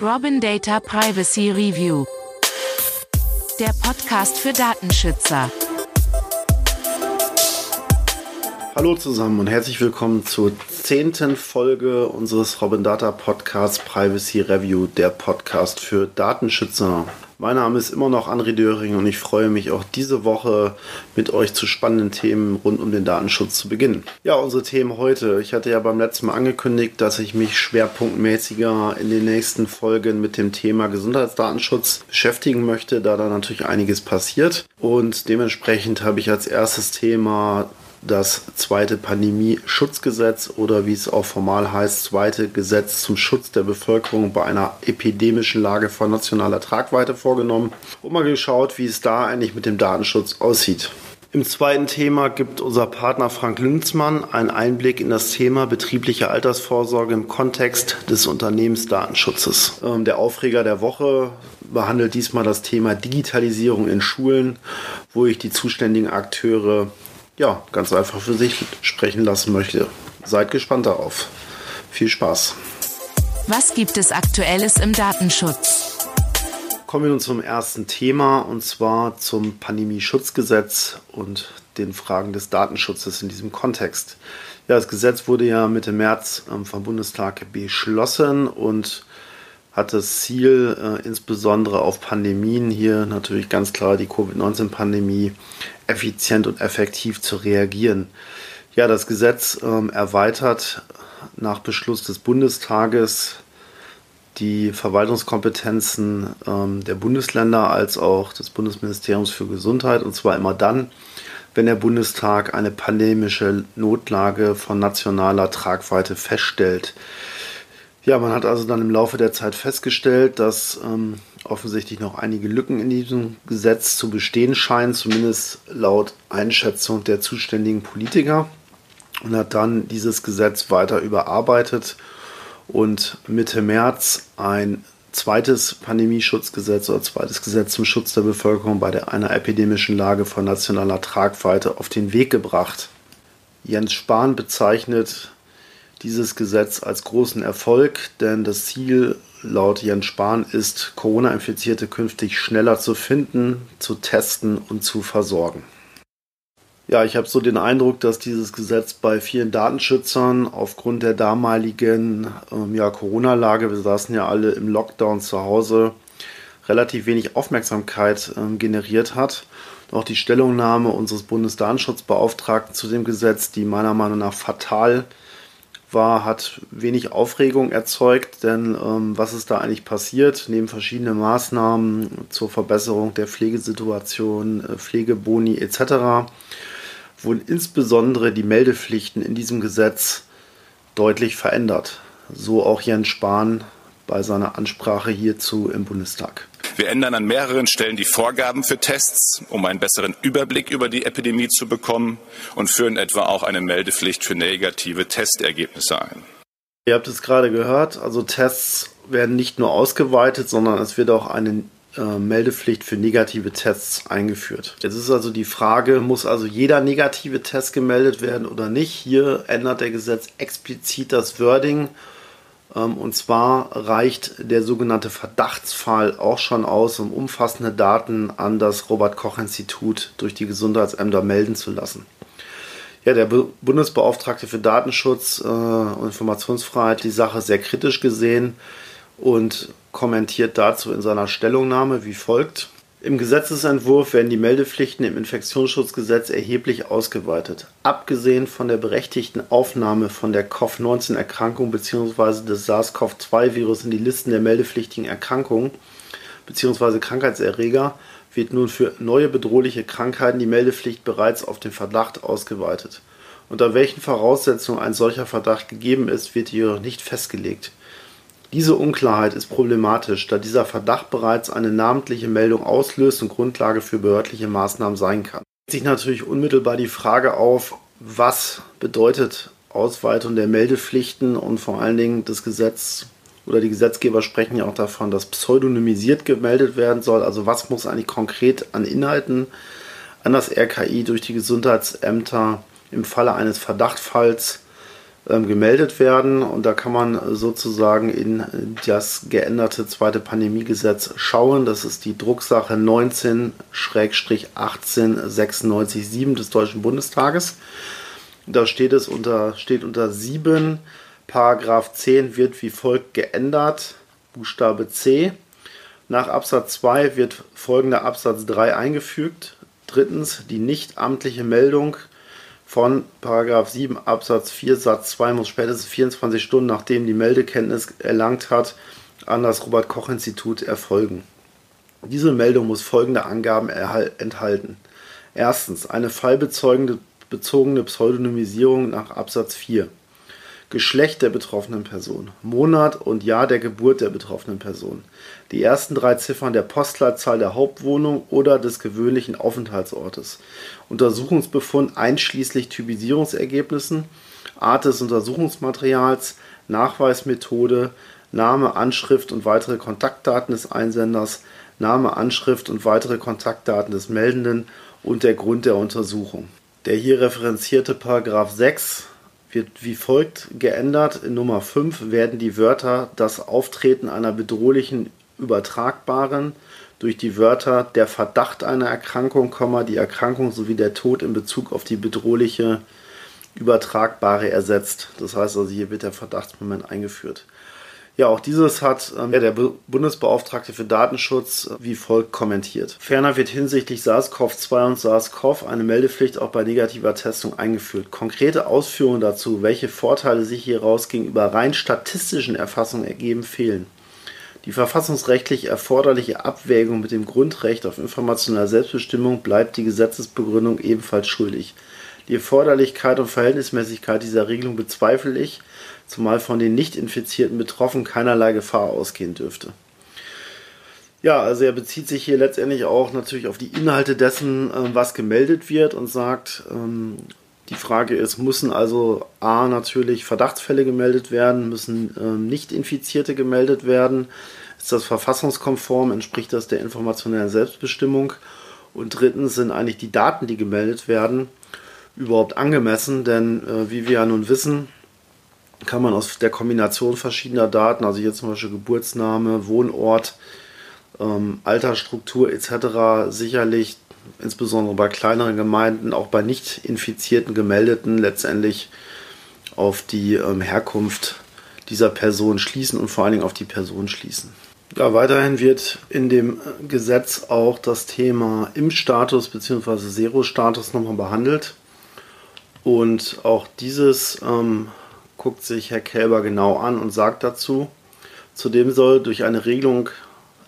Robin Data Privacy Review. Der Podcast für Datenschützer. Hallo zusammen und herzlich willkommen zur zehnten Folge unseres Robin Data Podcasts Privacy Review, der Podcast für Datenschützer. Mein Name ist immer noch André Döring und ich freue mich auch diese Woche mit euch zu spannenden Themen rund um den Datenschutz zu beginnen. Ja, unsere Themen heute. Ich hatte ja beim letzten Mal angekündigt, dass ich mich schwerpunktmäßiger in den nächsten Folgen mit dem Thema Gesundheitsdatenschutz beschäftigen möchte, da da natürlich einiges passiert. Und dementsprechend habe ich als erstes Thema das zweite Pandemie-Schutzgesetz oder wie es auch formal heißt, zweite Gesetz zum Schutz der Bevölkerung bei einer epidemischen Lage von nationaler Tragweite vorgenommen und mal geschaut, wie es da eigentlich mit dem Datenschutz aussieht. Im zweiten Thema gibt unser Partner Frank Lünzmann einen Einblick in das Thema betriebliche Altersvorsorge im Kontext des Unternehmensdatenschutzes. Ähm, der Aufreger der Woche behandelt diesmal das Thema Digitalisierung in Schulen, wo ich die zuständigen Akteure ja, ganz einfach für sich sprechen lassen möchte. Seid gespannt darauf. Viel Spaß. Was gibt es Aktuelles im Datenschutz? Kommen wir nun zum ersten Thema und zwar zum Pandemie-Schutzgesetz und den Fragen des Datenschutzes in diesem Kontext. Ja, das Gesetz wurde ja Mitte März ähm, vom Bundestag beschlossen und hat das Ziel, äh, insbesondere auf Pandemien, hier natürlich ganz klar die Covid-19-Pandemie, effizient und effektiv zu reagieren. Ja, das Gesetz ähm, erweitert nach Beschluss des Bundestages die Verwaltungskompetenzen ähm, der Bundesländer als auch des Bundesministeriums für Gesundheit und zwar immer dann, wenn der Bundestag eine pandemische Notlage von nationaler Tragweite feststellt. Ja, man hat also dann im Laufe der Zeit festgestellt, dass ähm, offensichtlich noch einige Lücken in diesem Gesetz zu bestehen scheinen, zumindest laut Einschätzung der zuständigen Politiker. Und hat dann dieses Gesetz weiter überarbeitet und Mitte März ein zweites Pandemieschutzgesetz oder zweites Gesetz zum Schutz der Bevölkerung bei der, einer epidemischen Lage von nationaler Tragweite auf den Weg gebracht. Jens Spahn bezeichnet dieses Gesetz als großen Erfolg, denn das Ziel laut Jens Spahn ist, Corona-Infizierte künftig schneller zu finden, zu testen und zu versorgen. Ja, ich habe so den Eindruck, dass dieses Gesetz bei vielen Datenschützern aufgrund der damaligen ähm, ja, Corona-Lage, wir saßen ja alle im Lockdown zu Hause, relativ wenig Aufmerksamkeit ähm, generiert hat. auch die Stellungnahme unseres Bundesdatenschutzbeauftragten zu dem Gesetz, die meiner Meinung nach fatal war, hat wenig Aufregung erzeugt, denn ähm, was ist da eigentlich passiert? Neben verschiedenen Maßnahmen zur Verbesserung der Pflegesituation, äh, Pflegeboni etc. wurden insbesondere die Meldepflichten in diesem Gesetz deutlich verändert. So auch Jens Spahn bei seiner Ansprache hierzu im Bundestag. Wir ändern an mehreren Stellen die Vorgaben für Tests, um einen besseren Überblick über die Epidemie zu bekommen und führen etwa auch eine Meldepflicht für negative Testergebnisse ein. Ihr habt es gerade gehört, also Tests werden nicht nur ausgeweitet, sondern es wird auch eine äh, Meldepflicht für negative Tests eingeführt. Jetzt ist also die Frage, muss also jeder negative Test gemeldet werden oder nicht? Hier ändert der Gesetz explizit das Wording und zwar reicht der sogenannte Verdachtsfall auch schon aus, um umfassende Daten an das Robert Koch Institut durch die Gesundheitsämter melden zu lassen. Ja, der Bundesbeauftragte für Datenschutz äh, und Informationsfreiheit die Sache sehr kritisch gesehen und kommentiert dazu in seiner Stellungnahme wie folgt. Im Gesetzesentwurf werden die Meldepflichten im Infektionsschutzgesetz erheblich ausgeweitet. Abgesehen von der berechtigten Aufnahme von der Covid-19-Erkrankung bzw. des SARS-CoV-2-Virus in die Listen der meldepflichtigen Erkrankungen bzw. Krankheitserreger wird nun für neue bedrohliche Krankheiten die Meldepflicht bereits auf den Verdacht ausgeweitet. Unter welchen Voraussetzungen ein solcher Verdacht gegeben ist, wird jedoch nicht festgelegt. Diese Unklarheit ist problematisch, da dieser Verdacht bereits eine namentliche Meldung auslöst und Grundlage für behördliche Maßnahmen sein kann. Es sich natürlich unmittelbar die Frage auf, was bedeutet Ausweitung der Meldepflichten und vor allen Dingen das Gesetz oder die Gesetzgeber sprechen ja auch davon, dass pseudonymisiert gemeldet werden soll. Also was muss eigentlich konkret an Inhalten an das RKI durch die Gesundheitsämter im Falle eines Verdachtfalls ähm, gemeldet werden. Und da kann man sozusagen in das geänderte zweite Pandemiegesetz schauen. Das ist die Drucksache 19-1896-7 des Deutschen Bundestages. Da steht es unter, steht unter 7, Paragraph 10 wird wie folgt geändert. Buchstabe C. Nach Absatz 2 wird folgender Absatz 3 eingefügt. Drittens, die nichtamtliche Meldung von 7 Absatz 4 Satz 2 muss spätestens 24 Stunden nachdem die Meldekenntnis erlangt hat, an das Robert Koch Institut erfolgen. Diese Meldung muss folgende Angaben enthalten. Erstens eine fallbezogene Pseudonymisierung nach Absatz 4. Geschlecht der betroffenen Person, Monat und Jahr der Geburt der betroffenen Person, die ersten drei Ziffern der Postleitzahl der Hauptwohnung oder des gewöhnlichen Aufenthaltsortes, Untersuchungsbefund einschließlich Typisierungsergebnissen, Art des Untersuchungsmaterials, Nachweismethode, Name, Anschrift und weitere Kontaktdaten des Einsenders, Name, Anschrift und weitere Kontaktdaten des Meldenden und der Grund der Untersuchung. Der hier referenzierte Paragraph 6 wird wie folgt geändert. In Nummer 5 werden die Wörter das Auftreten einer bedrohlichen übertragbaren durch die Wörter der Verdacht einer Erkrankung, die Erkrankung sowie der Tod in Bezug auf die bedrohliche übertragbare ersetzt. Das heißt also, hier wird der Verdachtsmoment eingeführt. Ja, auch dieses hat äh, der Bundesbeauftragte für Datenschutz äh, wie folgt kommentiert. Ferner wird hinsichtlich SARS-CoV-2 und SARS-CoV eine Meldepflicht auch bei negativer Testung eingeführt. Konkrete Ausführungen dazu, welche Vorteile sich hieraus gegenüber rein statistischen Erfassungen ergeben, fehlen. Die verfassungsrechtlich erforderliche Abwägung mit dem Grundrecht auf informationelle Selbstbestimmung bleibt die Gesetzesbegründung ebenfalls schuldig. Die Erforderlichkeit und Verhältnismäßigkeit dieser Regelung bezweifle ich, zumal von den Nicht-Infizierten betroffen keinerlei Gefahr ausgehen dürfte. Ja, also er bezieht sich hier letztendlich auch natürlich auf die Inhalte dessen, ähm, was gemeldet wird und sagt, ähm, die Frage ist, müssen also A natürlich Verdachtsfälle gemeldet werden, müssen ähm, Nicht-Infizierte gemeldet werden, ist das verfassungskonform, entspricht das der informationellen Selbstbestimmung? Und drittens sind eigentlich die Daten, die gemeldet werden, überhaupt angemessen, denn äh, wie wir ja nun wissen, kann man aus der Kombination verschiedener Daten, also hier zum Beispiel Geburtsname, Wohnort, ähm, Altersstruktur etc., sicherlich insbesondere bei kleineren Gemeinden, auch bei nicht infizierten Gemeldeten letztendlich auf die ähm, Herkunft dieser Person schließen und vor allen Dingen auf die Person schließen. Ja, weiterhin wird in dem Gesetz auch das Thema Impfstatus bzw. Serostatus nochmal behandelt. Und auch dieses ähm, guckt sich Herr Kälber genau an und sagt dazu, zudem soll durch eine Regelung,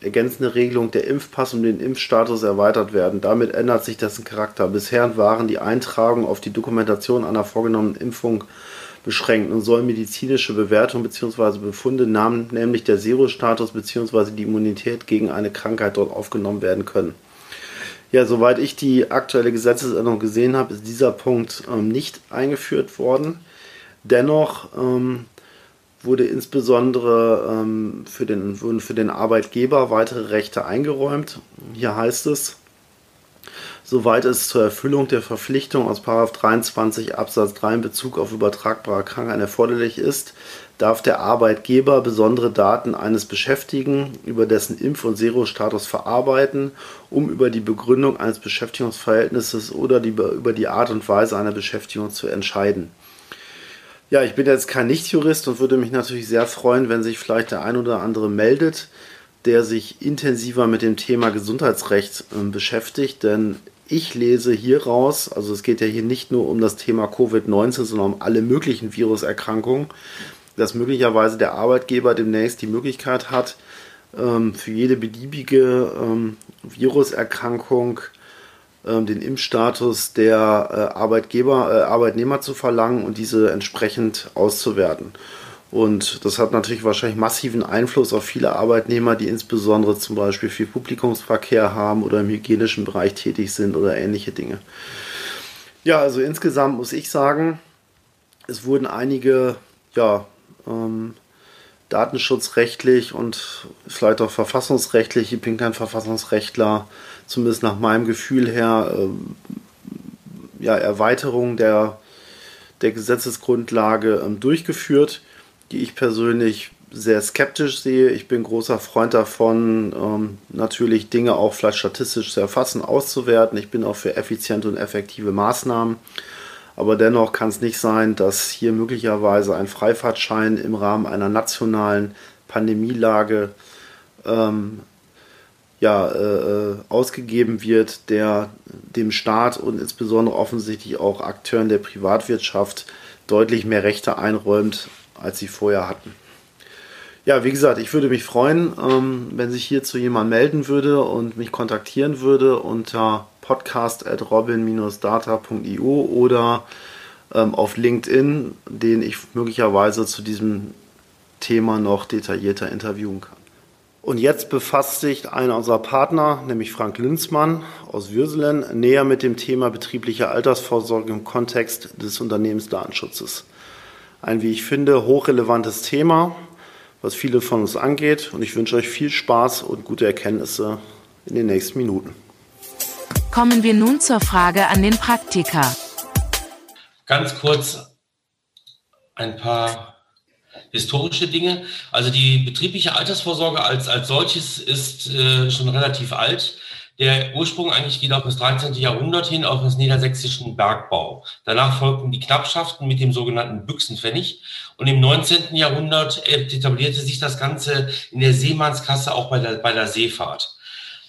ergänzende Regelung der Impfpass um den Impfstatus erweitert werden. Damit ändert sich dessen Charakter. Bisher waren die Eintragungen auf die Dokumentation einer vorgenommenen Impfung beschränkt und soll medizinische Bewertung bzw. Befunde, nämlich der Serostatus bzw. die Immunität gegen eine Krankheit dort aufgenommen werden können. Ja, soweit ich die aktuelle Gesetzesänderung gesehen habe, ist dieser Punkt ähm, nicht eingeführt worden. Dennoch ähm, wurde insbesondere ähm, für, den, wurden für den Arbeitgeber weitere Rechte eingeräumt. Hier heißt es, soweit es zur Erfüllung der Verpflichtung aus 23 Absatz 3 in Bezug auf übertragbare Krankheiten erforderlich ist, darf der Arbeitgeber besondere Daten eines Beschäftigten über dessen Impf- und Serostatus verarbeiten, um über die Begründung eines Beschäftigungsverhältnisses oder die, über die Art und Weise einer Beschäftigung zu entscheiden. Ja, ich bin jetzt kein Nichtjurist und würde mich natürlich sehr freuen, wenn sich vielleicht der ein oder andere meldet, der sich intensiver mit dem Thema Gesundheitsrecht äh, beschäftigt, denn ich lese hier raus, also es geht ja hier nicht nur um das Thema Covid-19, sondern um alle möglichen Viruserkrankungen, dass möglicherweise der Arbeitgeber demnächst die Möglichkeit hat, ähm, für jede beliebige ähm, Viruserkrankung ähm, den Impfstatus der äh, Arbeitgeber, äh, Arbeitnehmer zu verlangen und diese entsprechend auszuwerten. Und das hat natürlich wahrscheinlich massiven Einfluss auf viele Arbeitnehmer, die insbesondere zum Beispiel viel Publikumsverkehr haben oder im hygienischen Bereich tätig sind oder ähnliche Dinge. Ja, also insgesamt muss ich sagen, es wurden einige ja, ähm, datenschutzrechtlich und vielleicht auch verfassungsrechtlich, ich bin kein Verfassungsrechtler, zumindest nach meinem Gefühl her, äh, ja, Erweiterung der, der Gesetzesgrundlage ähm, durchgeführt, die ich persönlich sehr skeptisch sehe. Ich bin großer Freund davon, ähm, natürlich Dinge auch vielleicht statistisch zu erfassen, auszuwerten. Ich bin auch für effiziente und effektive Maßnahmen. Aber dennoch kann es nicht sein, dass hier möglicherweise ein Freifahrtschein im Rahmen einer nationalen Pandemielage ähm, ja, äh, äh, ausgegeben wird, der dem Staat und insbesondere offensichtlich auch Akteuren der Privatwirtschaft deutlich mehr Rechte einräumt, als sie vorher hatten. Ja, wie gesagt, ich würde mich freuen, ähm, wenn sich hierzu jemand melden würde und mich kontaktieren würde unter podcast.robin-data.io oder ähm, auf LinkedIn, den ich möglicherweise zu diesem Thema noch detaillierter interviewen kann. Und jetzt befasst sich einer unserer Partner, nämlich Frank Linzmann aus Würselen, näher mit dem Thema betriebliche Altersvorsorge im Kontext des Unternehmensdatenschutzes. Ein, wie ich finde, hochrelevantes Thema, was viele von uns angeht. Und ich wünsche euch viel Spaß und gute Erkenntnisse in den nächsten Minuten. Kommen wir nun zur Frage an den Praktiker. Ganz kurz ein paar historische Dinge. Also die betriebliche Altersvorsorge als, als solches ist äh, schon relativ alt. Der Ursprung eigentlich geht auf das 13. Jahrhundert hin, auf das niedersächsischen Bergbau. Danach folgten die Knappschaften mit dem sogenannten Büchsenpfennig. Und im 19. Jahrhundert etablierte sich das Ganze in der Seemannskasse auch bei der, bei der Seefahrt.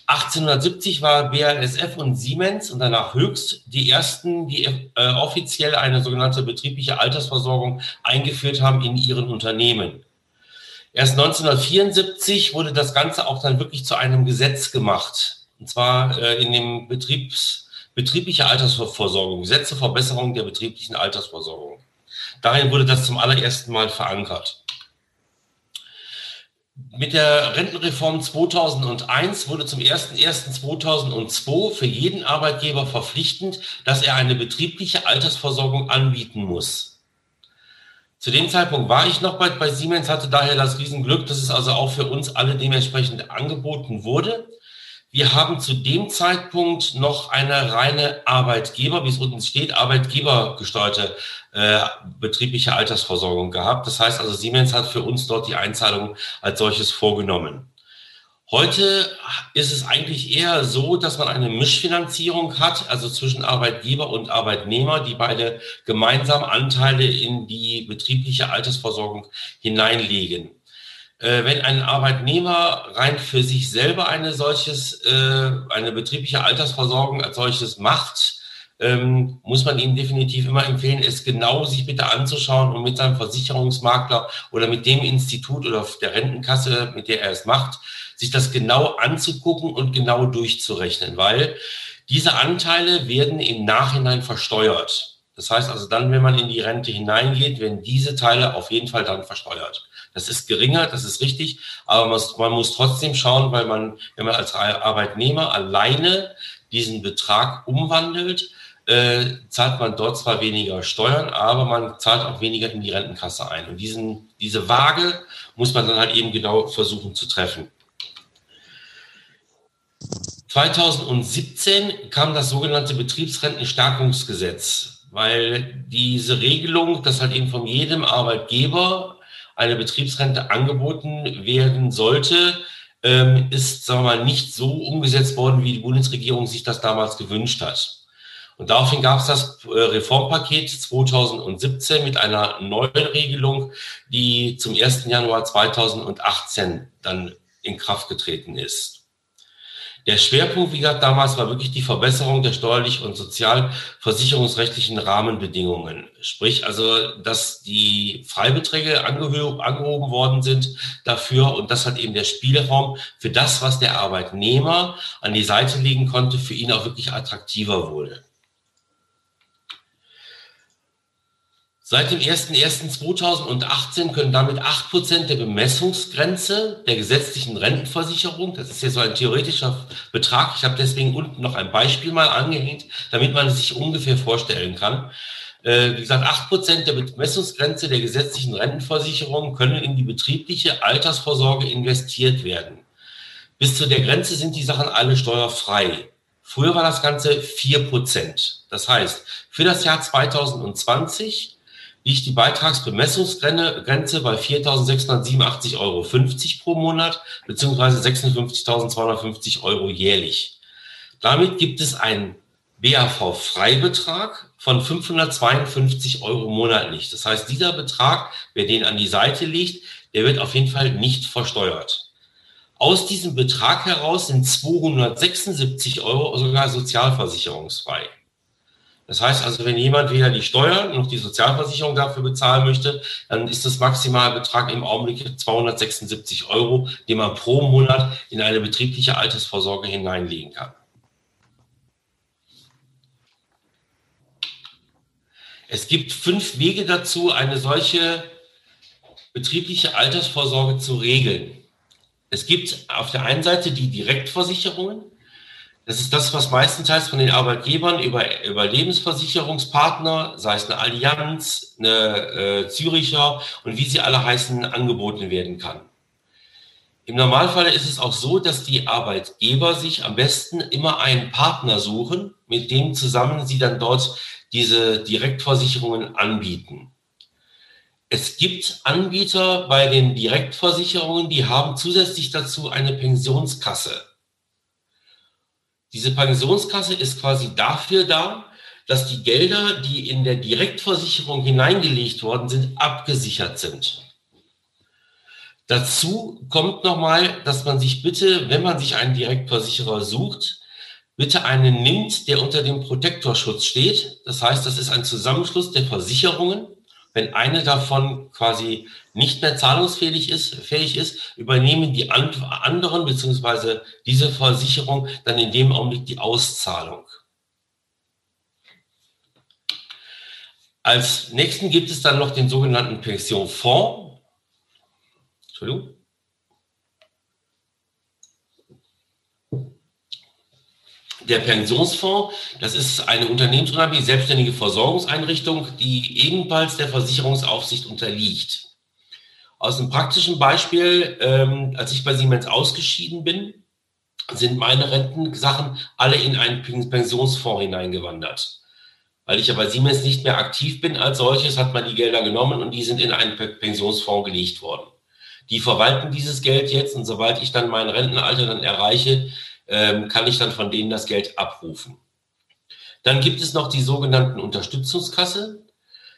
1870 war BASF und Siemens und danach Höchst die ersten, die äh, offiziell eine sogenannte betriebliche Altersversorgung eingeführt haben in ihren Unternehmen. Erst 1974 wurde das Ganze auch dann wirklich zu einem Gesetz gemacht. Und zwar äh, in dem Betriebs, betriebliche Altersvorsorgung, Gesetz zur Verbesserung der betrieblichen Altersvorsorgung. Darin wurde das zum allerersten Mal verankert. Mit der Rentenreform 2001 wurde zum 01.01.2002 für jeden Arbeitgeber verpflichtend, dass er eine betriebliche Altersversorgung anbieten muss. Zu dem Zeitpunkt war ich noch bei, bei Siemens, hatte daher das Riesenglück, dass es also auch für uns alle dementsprechend angeboten wurde. Wir haben zu dem Zeitpunkt noch eine reine Arbeitgeber, wie es unten steht, Arbeitgebergesteuerte äh, betriebliche Altersversorgung gehabt. Das heißt also, Siemens hat für uns dort die Einzahlung als solches vorgenommen. Heute ist es eigentlich eher so, dass man eine Mischfinanzierung hat, also zwischen Arbeitgeber und Arbeitnehmer, die beide gemeinsam Anteile in die betriebliche Altersversorgung hineinlegen. Äh, wenn ein Arbeitnehmer rein für sich selber eine solches, äh, eine betriebliche Altersversorgung als solches macht, ähm, muss man ihm definitiv immer empfehlen, es genau sich bitte anzuschauen und mit seinem Versicherungsmakler oder mit dem Institut oder der Rentenkasse, mit der er es macht, sich das genau anzugucken und genau durchzurechnen, weil diese Anteile werden im Nachhinein versteuert. Das heißt also dann, wenn man in die Rente hineingeht, werden diese Teile auf jeden Fall dann versteuert. Das ist geringer, das ist richtig, aber man muss, man muss trotzdem schauen, weil man, wenn man als Arbeitnehmer alleine diesen Betrag umwandelt, äh, zahlt man dort zwar weniger Steuern, aber man zahlt auch weniger in die Rentenkasse ein. Und diesen, diese Waage muss man dann halt eben genau versuchen zu treffen. 2017 kam das sogenannte Betriebsrentenstärkungsgesetz, weil diese Regelung, dass halt eben von jedem Arbeitgeber eine Betriebsrente angeboten werden sollte, ähm, ist, sagen wir mal, nicht so umgesetzt worden, wie die Bundesregierung sich das damals gewünscht hat. Und daraufhin gab es das äh, Reformpaket 2017 mit einer neuen Regelung, die zum 1. Januar 2018 dann in Kraft getreten ist. Der Schwerpunkt, wie gesagt, damals war wirklich die Verbesserung der steuerlichen und sozialversicherungsrechtlichen Rahmenbedingungen. Sprich also, dass die Freibeträge angehoben worden sind dafür und das hat eben der Spielraum für das, was der Arbeitnehmer an die Seite legen konnte, für ihn auch wirklich attraktiver wurde. Seit dem 01.01.2018 können damit 8% der Bemessungsgrenze der gesetzlichen Rentenversicherung, das ist ja so ein theoretischer Betrag, ich habe deswegen unten noch ein Beispiel mal angehängt, damit man es sich ungefähr vorstellen kann. Äh, wie gesagt, 8% der Bemessungsgrenze der gesetzlichen Rentenversicherung können in die betriebliche Altersvorsorge investiert werden. Bis zu der Grenze sind die Sachen alle steuerfrei. Früher war das Ganze 4%. Das heißt, für das Jahr 2020 liegt die Beitragsbemessungsgrenze bei 4.687,50 Euro pro Monat beziehungsweise 56.250 Euro jährlich. Damit gibt es einen BAV-Freibetrag von 552 Euro monatlich. Das heißt, dieser Betrag, wer den an die Seite legt, der wird auf jeden Fall nicht versteuert. Aus diesem Betrag heraus sind 276 Euro sogar sozialversicherungsfrei. Das heißt also, wenn jemand weder die Steuern noch die Sozialversicherung dafür bezahlen möchte, dann ist das Maximalbetrag im Augenblick 276 Euro, den man pro Monat in eine betriebliche Altersvorsorge hineinlegen kann. Es gibt fünf Wege dazu, eine solche betriebliche Altersvorsorge zu regeln. Es gibt auf der einen Seite die Direktversicherungen. Das ist das, was meistenteils von den Arbeitgebern über, über Lebensversicherungspartner, sei es eine Allianz, eine äh, Züricher und wie sie alle heißen, angeboten werden kann. Im Normalfall ist es auch so, dass die Arbeitgeber sich am besten immer einen Partner suchen, mit dem zusammen sie dann dort diese Direktversicherungen anbieten. Es gibt Anbieter bei den Direktversicherungen, die haben zusätzlich dazu eine Pensionskasse. Diese Pensionskasse ist quasi dafür da, dass die Gelder, die in der Direktversicherung hineingelegt worden sind, abgesichert sind. Dazu kommt nochmal, dass man sich bitte, wenn man sich einen Direktversicherer sucht, bitte einen nimmt, der unter dem Protektorschutz steht. Das heißt, das ist ein Zusammenschluss der Versicherungen wenn eine davon quasi nicht mehr zahlungsfähig ist, fähig ist, übernehmen die anderen beziehungsweise diese Versicherung dann in dem Augenblick die Auszahlung. Als nächsten gibt es dann noch den sogenannten Pensionfonds. Entschuldigung. Der Pensionsfonds, das ist eine unternehmensunabhängige selbstständige Versorgungseinrichtung, die ebenfalls der Versicherungsaufsicht unterliegt. Aus einem praktischen Beispiel, ähm, als ich bei Siemens ausgeschieden bin, sind meine Rentensachen alle in einen Pensionsfonds hineingewandert. Weil ich ja bei Siemens nicht mehr aktiv bin als solches, hat man die Gelder genommen und die sind in einen Pensionsfonds gelegt worden. Die verwalten dieses Geld jetzt und sobald ich dann mein Rentenalter dann erreiche, ähm, kann ich dann von denen das Geld abrufen. Dann gibt es noch die sogenannten Unterstützungskasse.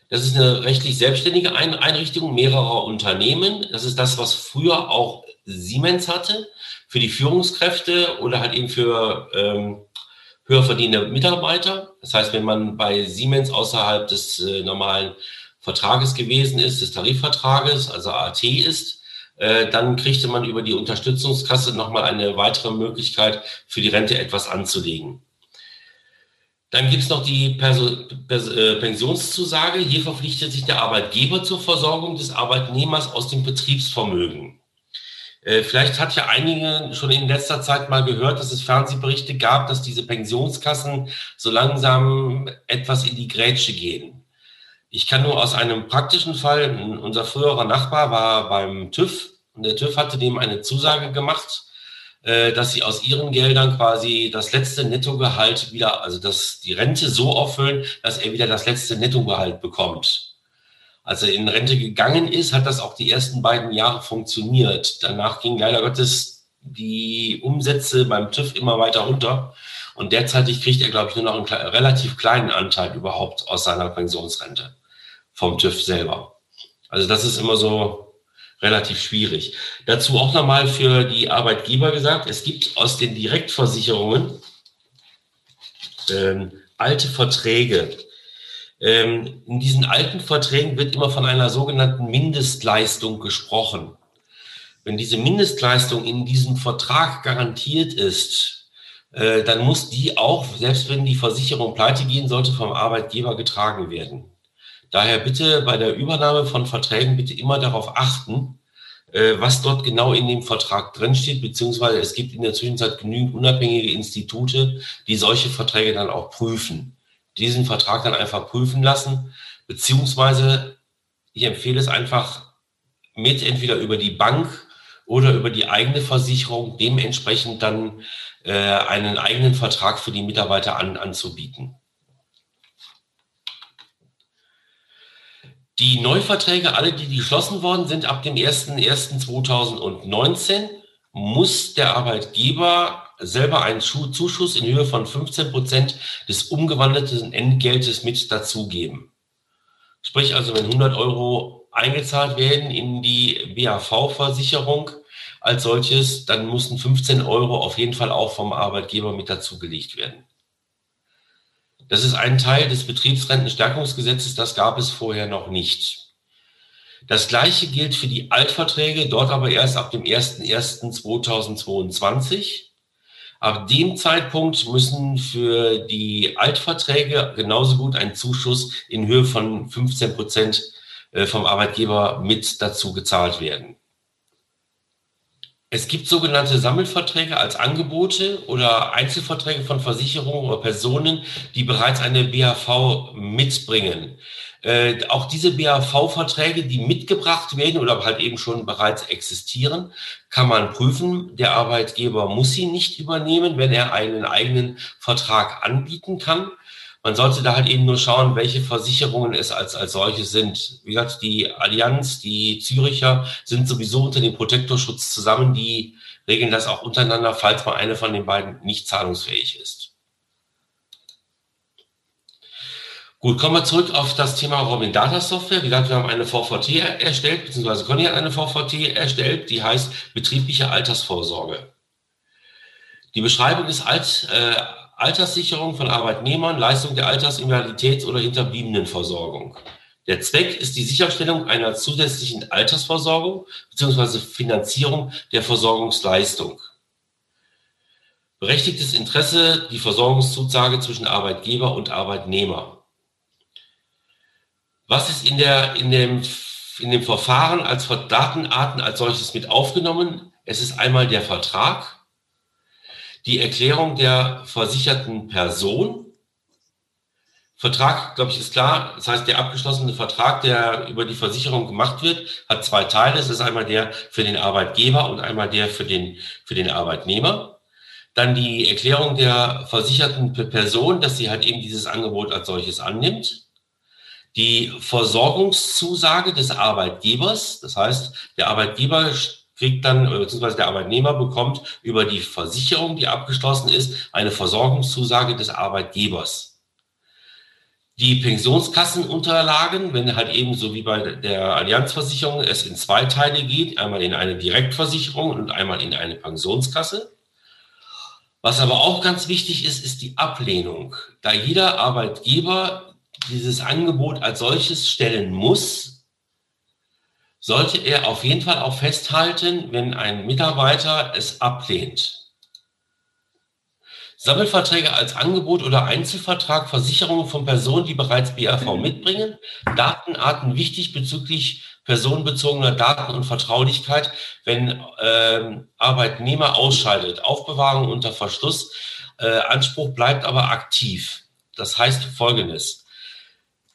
Das ist eine rechtlich selbstständige Einrichtung mehrerer Unternehmen. Das ist das, was früher auch Siemens hatte für die Führungskräfte oder halt eben für ähm, höher verdienende Mitarbeiter. Das heißt, wenn man bei Siemens außerhalb des äh, normalen Vertrages gewesen ist, des Tarifvertrages, also AT ist, dann kriegte man über die Unterstützungskasse nochmal eine weitere Möglichkeit, für die Rente etwas anzulegen. Dann gibt es noch die Perso Pers äh, Pensionszusage. Hier verpflichtet sich der Arbeitgeber zur Versorgung des Arbeitnehmers aus dem Betriebsvermögen. Äh, vielleicht hat ja einige schon in letzter Zeit mal gehört, dass es Fernsehberichte gab, dass diese Pensionskassen so langsam etwas in die Grätsche gehen. Ich kann nur aus einem praktischen Fall, unser früherer Nachbar war beim TÜV und der TÜV hatte dem eine Zusage gemacht, äh, dass sie aus ihren Geldern quasi das letzte Nettogehalt wieder, also dass die Rente so auffüllen, dass er wieder das letzte Nettogehalt bekommt. Als er in Rente gegangen ist, hat das auch die ersten beiden Jahre funktioniert. Danach ging leider Gottes die Umsätze beim TÜV immer weiter runter. Und derzeitig kriegt er, glaube ich, nur noch einen relativ kleinen Anteil überhaupt aus seiner Pensionsrente vom TÜV selber. Also das ist immer so relativ schwierig. Dazu auch nochmal für die Arbeitgeber gesagt, es gibt aus den Direktversicherungen ähm, alte Verträge. Ähm, in diesen alten Verträgen wird immer von einer sogenannten Mindestleistung gesprochen. Wenn diese Mindestleistung in diesem Vertrag garantiert ist, äh, dann muss die auch, selbst wenn die Versicherung pleite gehen sollte, vom Arbeitgeber getragen werden. Daher bitte bei der Übernahme von Verträgen bitte immer darauf achten, äh, was dort genau in dem Vertrag drinsteht, beziehungsweise es gibt in der Zwischenzeit genügend unabhängige Institute, die solche Verträge dann auch prüfen. Diesen Vertrag dann einfach prüfen lassen, beziehungsweise ich empfehle es einfach mit entweder über die Bank oder über die eigene Versicherung dementsprechend dann äh, einen eigenen Vertrag für die Mitarbeiter an, anzubieten. Die Neuverträge, alle, die geschlossen worden sind ab dem 01.01.2019, muss der Arbeitgeber selber einen Zuschuss in Höhe von 15 Prozent des umgewandelten Entgeltes mit dazugeben. Sprich also, wenn 100 Euro eingezahlt werden in die BAV-Versicherung als solches, dann mussten 15 Euro auf jeden Fall auch vom Arbeitgeber mit dazugelegt werden. Das ist ein Teil des Betriebsrentenstärkungsgesetzes, das gab es vorher noch nicht. Das gleiche gilt für die Altverträge, dort aber erst ab dem 01.01.2022. Ab dem Zeitpunkt müssen für die Altverträge genauso gut ein Zuschuss in Höhe von 15 Prozent äh, vom Arbeitgeber mit dazu gezahlt werden. Es gibt sogenannte Sammelverträge als Angebote oder Einzelverträge von Versicherungen oder Personen, die bereits eine BAV mitbringen. Äh, auch diese BAV-Verträge, die mitgebracht werden oder halt eben schon bereits existieren, kann man prüfen. Der Arbeitgeber muss sie nicht übernehmen, wenn er einen eigenen Vertrag anbieten kann. Man sollte da halt eben nur schauen, welche Versicherungen es als, als solche sind. Wie gesagt, die Allianz, die Züricher sind sowieso unter dem Protektorschutz zusammen. Die regeln das auch untereinander, falls mal eine von den beiden nicht zahlungsfähig ist. Gut, kommen wir zurück auf das Thema Robin Data Software. Wie gesagt, wir haben eine VVT erstellt, beziehungsweise Conny hat eine VVT erstellt, die heißt betriebliche Altersvorsorge. Die Beschreibung ist alt, äh, Alterssicherung von Arbeitnehmern, Leistung der Alters-, Invaliditäts- oder Hinterbliebenenversorgung. Der Zweck ist die Sicherstellung einer zusätzlichen Altersversorgung bzw. Finanzierung der Versorgungsleistung. Berechtigtes Interesse die Versorgungszusage zwischen Arbeitgeber und Arbeitnehmer. Was ist in, der, in, dem, in dem Verfahren als Datenarten als solches mit aufgenommen? Es ist einmal der Vertrag, die Erklärung der versicherten Person. Vertrag, glaube ich, ist klar. Das heißt, der abgeschlossene Vertrag, der über die Versicherung gemacht wird, hat zwei Teile. Es ist einmal der für den Arbeitgeber und einmal der für den, für den Arbeitnehmer. Dann die Erklärung der versicherten Person, dass sie halt eben dieses Angebot als solches annimmt. Die Versorgungszusage des Arbeitgebers. Das heißt, der Arbeitgeber kriegt dann, beziehungsweise der Arbeitnehmer bekommt über die Versicherung, die abgeschlossen ist, eine Versorgungszusage des Arbeitgebers. Die Pensionskassenunterlagen, wenn halt eben so wie bei der Allianzversicherung es in zwei Teile geht, einmal in eine Direktversicherung und einmal in eine Pensionskasse. Was aber auch ganz wichtig ist, ist die Ablehnung. Da jeder Arbeitgeber dieses Angebot als solches stellen muss, sollte er auf jeden Fall auch festhalten, wenn ein Mitarbeiter es ablehnt. Sammelverträge als Angebot oder Einzelvertrag, Versicherungen von Personen, die bereits BAV mitbringen, Datenarten wichtig bezüglich personenbezogener Daten und Vertraulichkeit, wenn äh, Arbeitnehmer ausscheidet, Aufbewahrung unter Verschluss, äh, Anspruch bleibt aber aktiv. Das heißt Folgendes.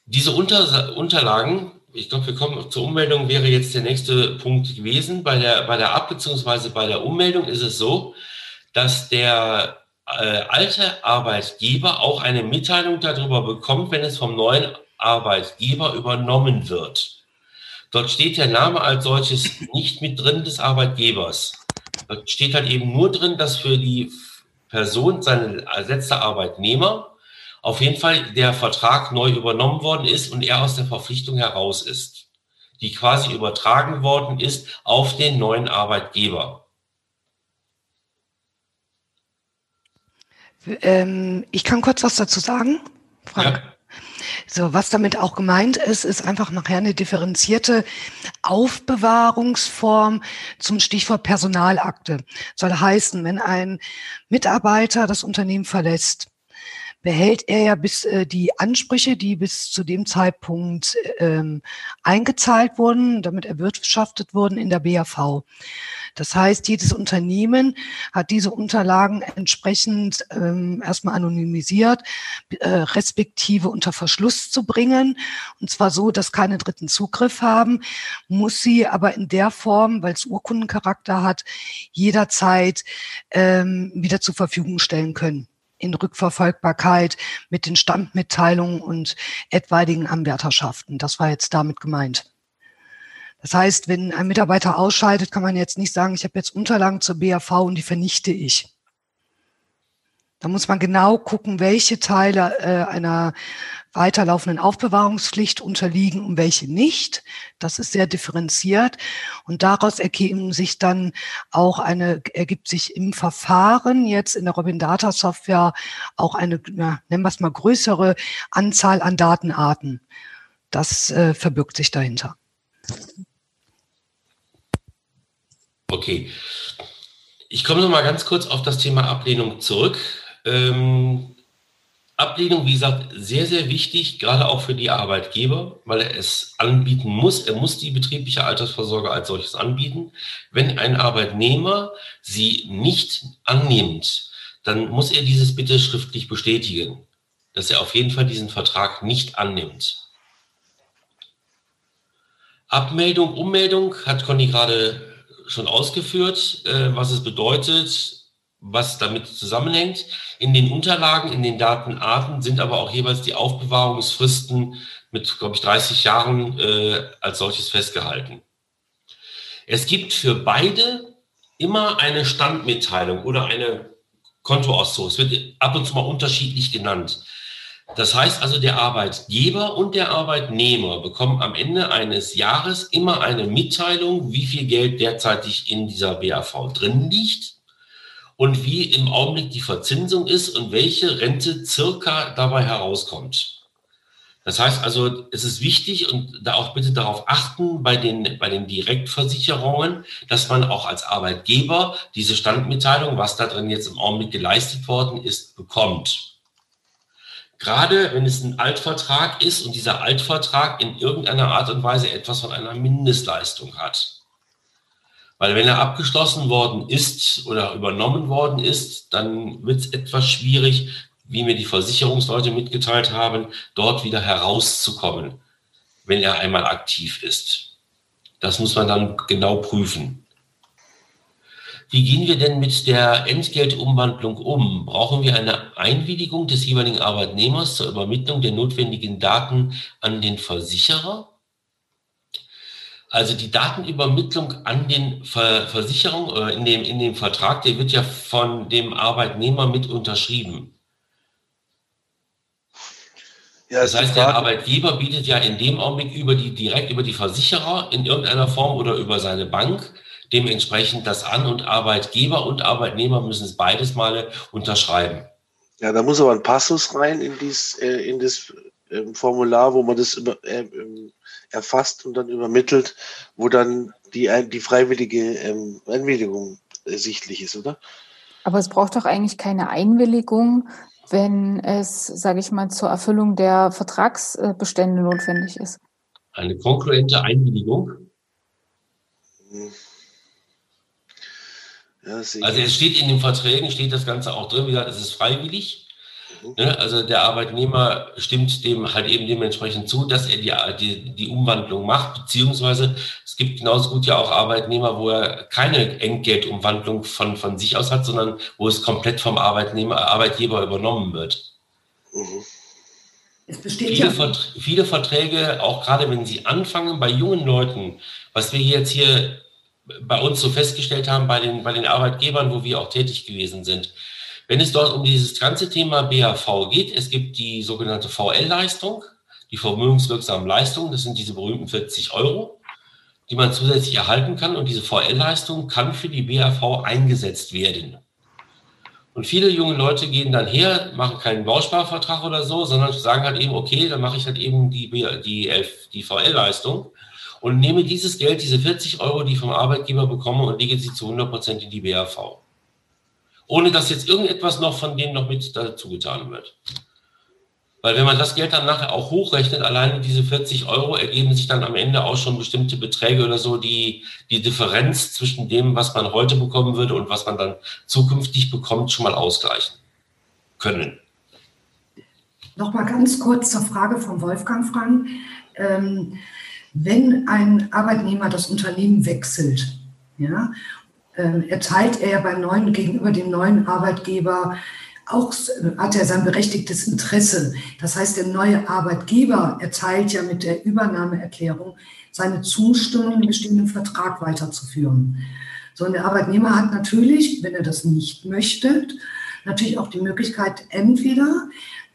Diese Unter Unterlagen ich glaube, wir kommen zur Ummeldung, wäre jetzt der nächste Punkt gewesen. Bei der, bei der Ab- bzw. bei der Ummeldung ist es so, dass der äh, alte Arbeitgeber auch eine Mitteilung darüber bekommt, wenn es vom neuen Arbeitgeber übernommen wird. Dort steht der Name als solches nicht mit drin des Arbeitgebers. Dort steht halt eben nur drin, dass für die Person, seine ersetzte Arbeitnehmer, auf jeden Fall der Vertrag neu übernommen worden ist und er aus der Verpflichtung heraus ist, die quasi übertragen worden ist auf den neuen Arbeitgeber. Ähm, ich kann kurz was dazu sagen, Frank. Ja. So, was damit auch gemeint ist, ist einfach nachher eine differenzierte Aufbewahrungsform zum Stichwort Personalakte. Soll heißen, wenn ein Mitarbeiter das Unternehmen verlässt, behält er ja bis äh, die Ansprüche, die bis zu dem Zeitpunkt ähm, eingezahlt wurden, damit erwirtschaftet wurden in der BAV. Das heißt, jedes Unternehmen hat diese Unterlagen entsprechend ähm, erstmal anonymisiert, äh, respektive unter Verschluss zu bringen. Und zwar so, dass keine dritten Zugriff haben, muss sie aber in der Form, weil es Urkundencharakter hat, jederzeit ähm, wieder zur Verfügung stellen können in Rückverfolgbarkeit mit den Standmitteilungen und etwaigen Anwärterschaften. Das war jetzt damit gemeint. Das heißt, wenn ein Mitarbeiter ausschaltet, kann man jetzt nicht sagen, ich habe jetzt Unterlagen zur BAV und die vernichte ich. Da muss man genau gucken, welche Teile äh, einer weiterlaufenden Aufbewahrungspflicht unterliegen und welche nicht. Das ist sehr differenziert. Und daraus ergeben sich dann auch eine, ergibt sich im Verfahren jetzt in der Robin Data Software auch eine, ja, nennen wir es mal, größere Anzahl an Datenarten. Das äh, verbirgt sich dahinter. Okay. Ich komme noch mal ganz kurz auf das Thema Ablehnung zurück. Ähm, Ablehnung, wie gesagt, sehr, sehr wichtig, gerade auch für die Arbeitgeber, weil er es anbieten muss. Er muss die betriebliche Altersvorsorge als solches anbieten. Wenn ein Arbeitnehmer sie nicht annimmt, dann muss er dieses bitte schriftlich bestätigen, dass er auf jeden Fall diesen Vertrag nicht annimmt. Abmeldung, Ummeldung hat Conny gerade schon ausgeführt, äh, was es bedeutet, was damit zusammenhängt. In den Unterlagen, in den Datenarten sind aber auch jeweils die Aufbewahrungsfristen mit, glaube ich, 30 Jahren äh, als solches festgehalten. Es gibt für beide immer eine Standmitteilung oder eine Kontoauszug. Es wird ab und zu mal unterschiedlich genannt. Das heißt also, der Arbeitgeber und der Arbeitnehmer bekommen am Ende eines Jahres immer eine Mitteilung, wie viel Geld derzeitig in dieser BAV drin liegt und wie im Augenblick die Verzinsung ist und welche Rente circa dabei herauskommt. Das heißt also, es ist wichtig und da auch bitte darauf achten bei den, bei den Direktversicherungen, dass man auch als Arbeitgeber diese Standmitteilung, was da drin jetzt im Augenblick geleistet worden ist, bekommt. Gerade wenn es ein Altvertrag ist und dieser Altvertrag in irgendeiner Art und Weise etwas von einer Mindestleistung hat. Weil wenn er abgeschlossen worden ist oder übernommen worden ist, dann wird es etwas schwierig, wie mir die Versicherungsleute mitgeteilt haben, dort wieder herauszukommen, wenn er einmal aktiv ist. Das muss man dann genau prüfen. Wie gehen wir denn mit der Entgeltumwandlung um? Brauchen wir eine Einwilligung des jeweiligen Arbeitnehmers zur Übermittlung der notwendigen Daten an den Versicherer? Also die Datenübermittlung an den Ver Versicherung oder in dem, in dem Vertrag, der wird ja von dem Arbeitnehmer mit unterschrieben. Ja, das heißt, der Arbeitgeber bietet ja in dem Augenblick über die, direkt über die Versicherer in irgendeiner Form oder über seine Bank dementsprechend das an und Arbeitgeber und Arbeitnehmer müssen es beides mal unterschreiben. Ja, da muss aber ein Passus rein in, dies, äh, in das äh, Formular, wo man das über, äh, ähm, erfasst und dann übermittelt, wo dann die, die freiwillige ähm, Einwilligung ersichtlich ist, oder? Aber es braucht doch eigentlich keine Einwilligung, wenn es, sage ich mal, zur Erfüllung der Vertragsbestände notwendig ist. Eine konkurrente Einwilligung? Ja, also es steht in den Verträgen, steht das Ganze auch drin, wie gesagt, es ist freiwillig. Ne? Also der Arbeitnehmer stimmt dem halt eben dementsprechend zu, dass er die, die, die Umwandlung macht, beziehungsweise es gibt genauso gut ja auch Arbeitnehmer, wo er keine Entgeltumwandlung von, von sich aus hat, sondern wo es komplett vom Arbeitnehmer, Arbeitgeber übernommen wird. Mhm. Viele, ja. Vert viele Verträge, auch gerade wenn sie anfangen bei jungen Leuten, was wir jetzt hier bei uns so festgestellt haben, bei den, bei den Arbeitgebern, wo wir auch tätig gewesen sind, wenn es dort um dieses ganze Thema BAV geht, es gibt die sogenannte VL-Leistung, die vermögenswirksamen Leistungen, das sind diese berühmten 40 Euro, die man zusätzlich erhalten kann. Und diese VL-Leistung kann für die BAV eingesetzt werden. Und viele junge Leute gehen dann her, machen keinen Bausparvertrag oder so, sondern sagen halt eben, okay, dann mache ich halt eben die, die, die VL-Leistung und nehme dieses Geld, diese 40 Euro, die ich vom Arbeitgeber bekomme und lege sie zu 100 Prozent in die BAV ohne dass jetzt irgendetwas noch von denen noch mit dazu getan wird. Weil wenn man das Geld dann nachher auch hochrechnet, alleine diese 40 Euro ergeben sich dann am Ende auch schon bestimmte Beträge oder so, die die Differenz zwischen dem, was man heute bekommen würde und was man dann zukünftig bekommt, schon mal ausgleichen können. Nochmal ganz kurz zur Frage von Wolfgang Frank. Ähm, wenn ein Arbeitnehmer das Unternehmen wechselt ja, erteilt er beim neuen, gegenüber dem neuen Arbeitgeber auch hat er sein berechtigtes Interesse. Das heißt, der neue Arbeitgeber erteilt ja mit der Übernahmeerklärung seine Zustimmung, den bestehenden Vertrag weiterzuführen. So, und der Arbeitnehmer hat natürlich, wenn er das nicht möchte, natürlich auch die Möglichkeit, entweder